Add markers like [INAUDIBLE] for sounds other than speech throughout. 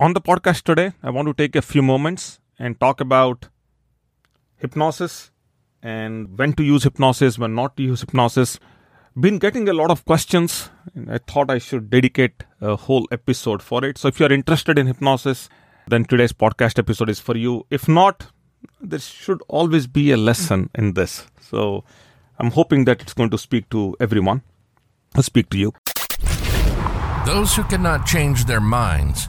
On the podcast today, I want to take a few moments and talk about hypnosis and when to use hypnosis, when not to use hypnosis. Been getting a lot of questions, and I thought I should dedicate a whole episode for it. So, if you are interested in hypnosis, then today's podcast episode is for you. If not, there should always be a lesson in this. So, I'm hoping that it's going to speak to everyone. I'll speak to you. Those who cannot change their minds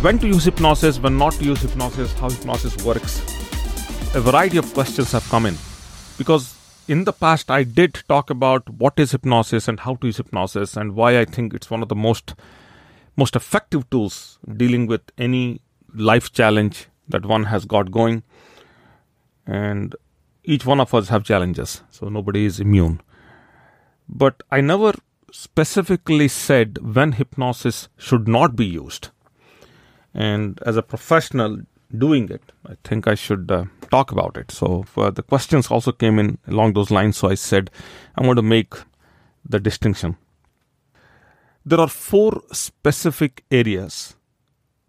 When to use hypnosis, when not to use hypnosis, how hypnosis works. A variety of questions have come in. Because in the past I did talk about what is hypnosis and how to use hypnosis and why I think it's one of the most most effective tools dealing with any life challenge that one has got going. And each one of us have challenges so nobody is immune. But i never specifically said when hypnosis should not be used and as a professional doing it i think i should uh, talk about it. So the questions also came in along those lines. So i said i want to make the distinction. There are four specific areas.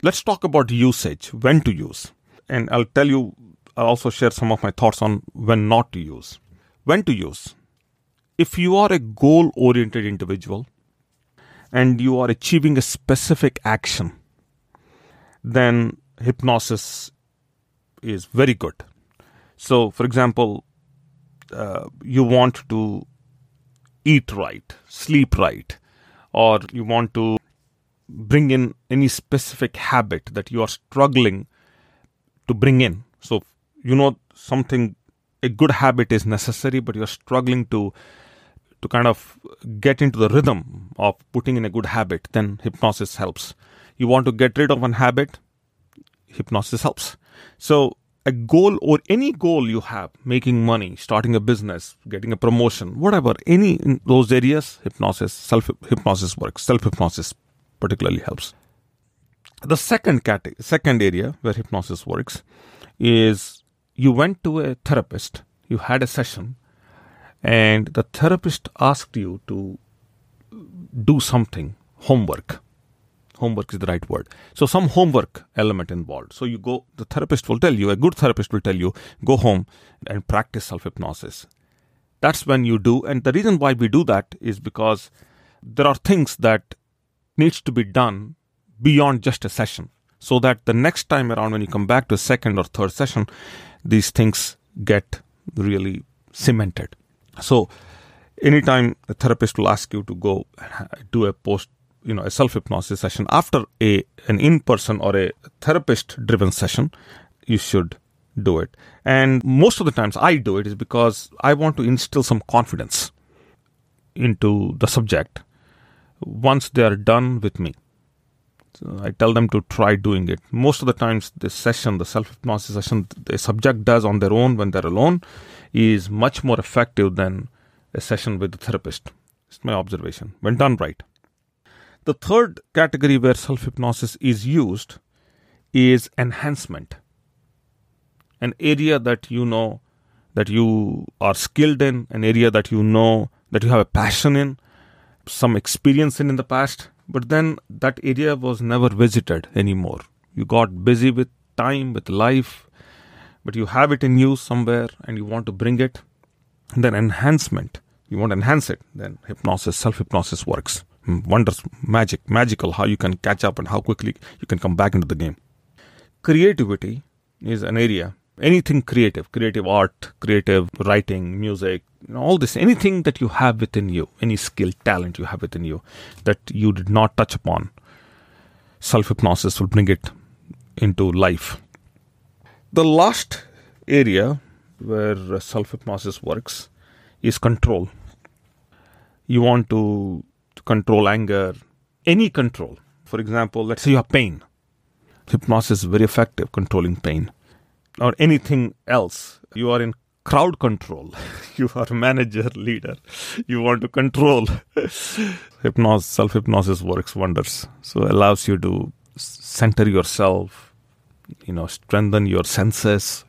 Let's talk about usage when to use. And i'll tell you i'll also share some of my thoughts on when not to use. When to use. If you are a goal oriented individual and you are achieving a specific action then hypnosis is very good. So, for example, uh, you want to eat right, sleep right, or you want to bring in any specific habit that you are struggling to bring in. So, you know, something, a good habit is necessary, but you're struggling to to kind of get into the rhythm of putting in a good habit, then hypnosis helps you want to get rid of one habit, hypnosis helps. So, a goal or any goal you have, making money, starting a business, getting a promotion, whatever, any in those areas, hypnosis, self hypnosis works. Self hypnosis particularly helps. The second category, second area where hypnosis works is you went to a therapist, you had a session, and the therapist asked you to do something, homework homework is the right word. So some homework element involved. So you go the therapist will tell you a good therapist will tell you go home and practice self hypnosis that's when you do and the reason why we do that is because there are things that needs to be done beyond just a session so that the next time around when you come back to a second or third session these things get really cemented. So anytime a therapist will ask you to go do a post you know a self hypnosis session. After a an in person or a therapist driven session you should do it. And most of the times i do it is because i want to instill some confidence into the subject once they are done with me. So i tell them to try doing it. Most of the times this session the self hypnosis session the subject does on their own when they're alone is much more effective than a session with the therapist. It's my observation. When done right the third category where self hypnosis is used is enhancement. An area that you know that you are skilled in, an area that you know that you have a passion in, some experience in in the past, but then that area was never visited anymore. You got busy with time, with life, but you have it in you somewhere and you want to bring it. And then enhancement, you want to enhance it, then hypnosis, self hypnosis works. Wonders, magic, magical how you can catch up and how quickly you can come back into the game. Creativity is an area, anything creative, creative art, creative writing, music, all this, anything that you have within you, any skill, talent you have within you that you did not touch upon, self hypnosis will bring it into life. The last area where self hypnosis works is control. You want to control anger, any control. For example, let's say you have pain. hypnosis is very effective controlling pain or anything else. You are in crowd control. [LAUGHS] you are a manager, leader. You want to control. hypnosis, self hypnosis works wonders. So it allows you to center yourself, you know, strengthen your senses.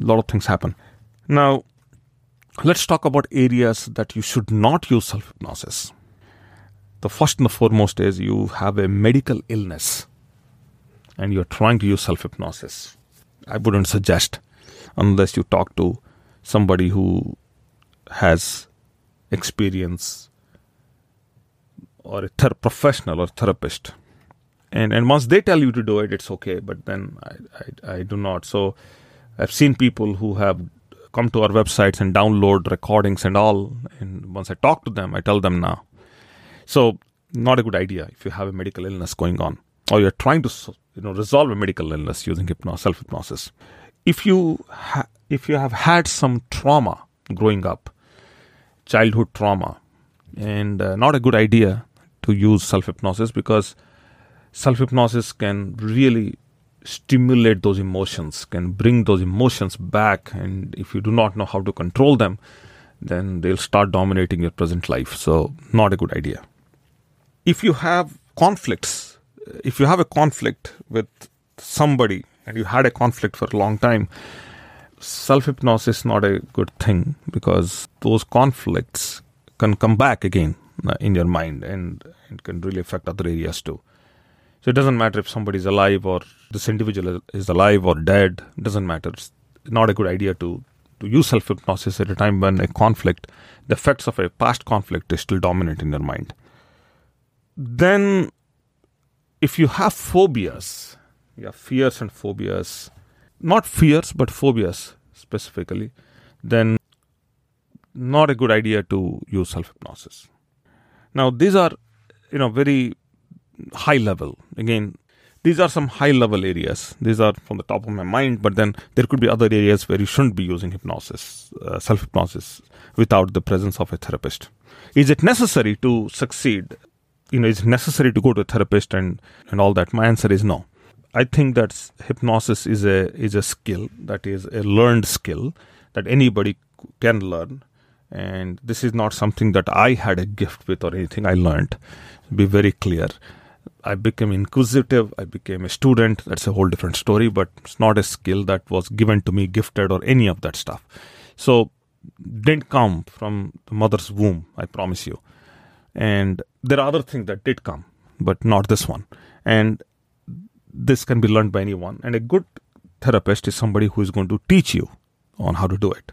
A lot of things happen. Now, let's talk about areas that you should not use self hypnosis. The first and the foremost is you have a medical illness and you're trying to use self hypnosis. I wouldn't suggest unless you talk to somebody who has experience or a ther- professional or therapist. And and once they tell you to do it, it's okay. But then I, I, I do not. So I've seen people who have come to our websites and download recordings and all. And once I talk to them, I tell them now. So not a good idea if you have a medical illness going on or you're trying to you know resolve a medical illness using hypnosis, self hypnosis. If you ha- if you have had some trauma growing up, childhood trauma, and uh, not a good idea to use self hypnosis because self hypnosis can really stimulate those emotions, can bring those emotions back, and if you do not know how to control them, then they'll start dominating your present life. So, not a good idea. If you have conflicts, if you have a conflict with somebody and you had a conflict for a long time, self hypnosis is not a good thing because those conflicts can come back again uh, in your mind and it can really affect other areas too. So it doesn't matter if somebody is alive or this individual is alive or dead. It doesn't matter. It's not a good idea to, to use self hypnosis at a time when a conflict, the effects of a past conflict is still dominant in your mind. Then, if you have phobias, you have fears and phobias, not fears but phobias specifically, then not a good idea to use self hypnosis. Now, these are, you know, very high level. Again, these are some high level areas. These are from the top of my mind, but then there could be other areas where you shouldn't be using hypnosis, uh, self hypnosis, without the presence of a therapist. Is it necessary to succeed? You know, is it necessary to go to a therapist and, and all that? My answer is no. I think that hypnosis is a is a skill that is a learned skill that anybody can learn, and this is not something that I had a gift with or anything I learned. Be very clear. I became inquisitive. I became a student. That's a whole different story, but it's not a skill that was given to me, gifted, or any of that stuff. So, didn't come from the mother's womb, I promise you. And there are other things that did come, but not this one. And this can be learned by anyone. And a good therapist is somebody who is going to teach you on how to do it.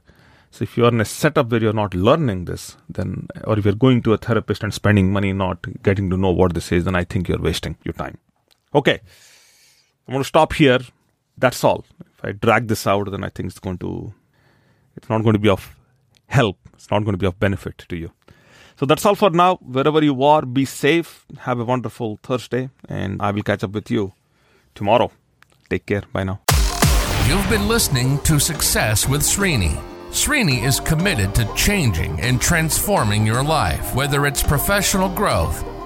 So if you are in a setup where you're not learning this, then or if you're going to a therapist and spending money not getting to know what this is, then I think you're wasting your time. Okay. I'm going to stop here. That's all. If I drag this out, then I think it's going to it's not going to be of help. It's not going to be of benefit to you. So that's all for now. Wherever you are, be safe. Have a wonderful Thursday, and I will catch up with you tomorrow. Take care. Bye now. You've been listening to Success with Srini. Srini is committed to changing and transforming your life, whether it's professional growth,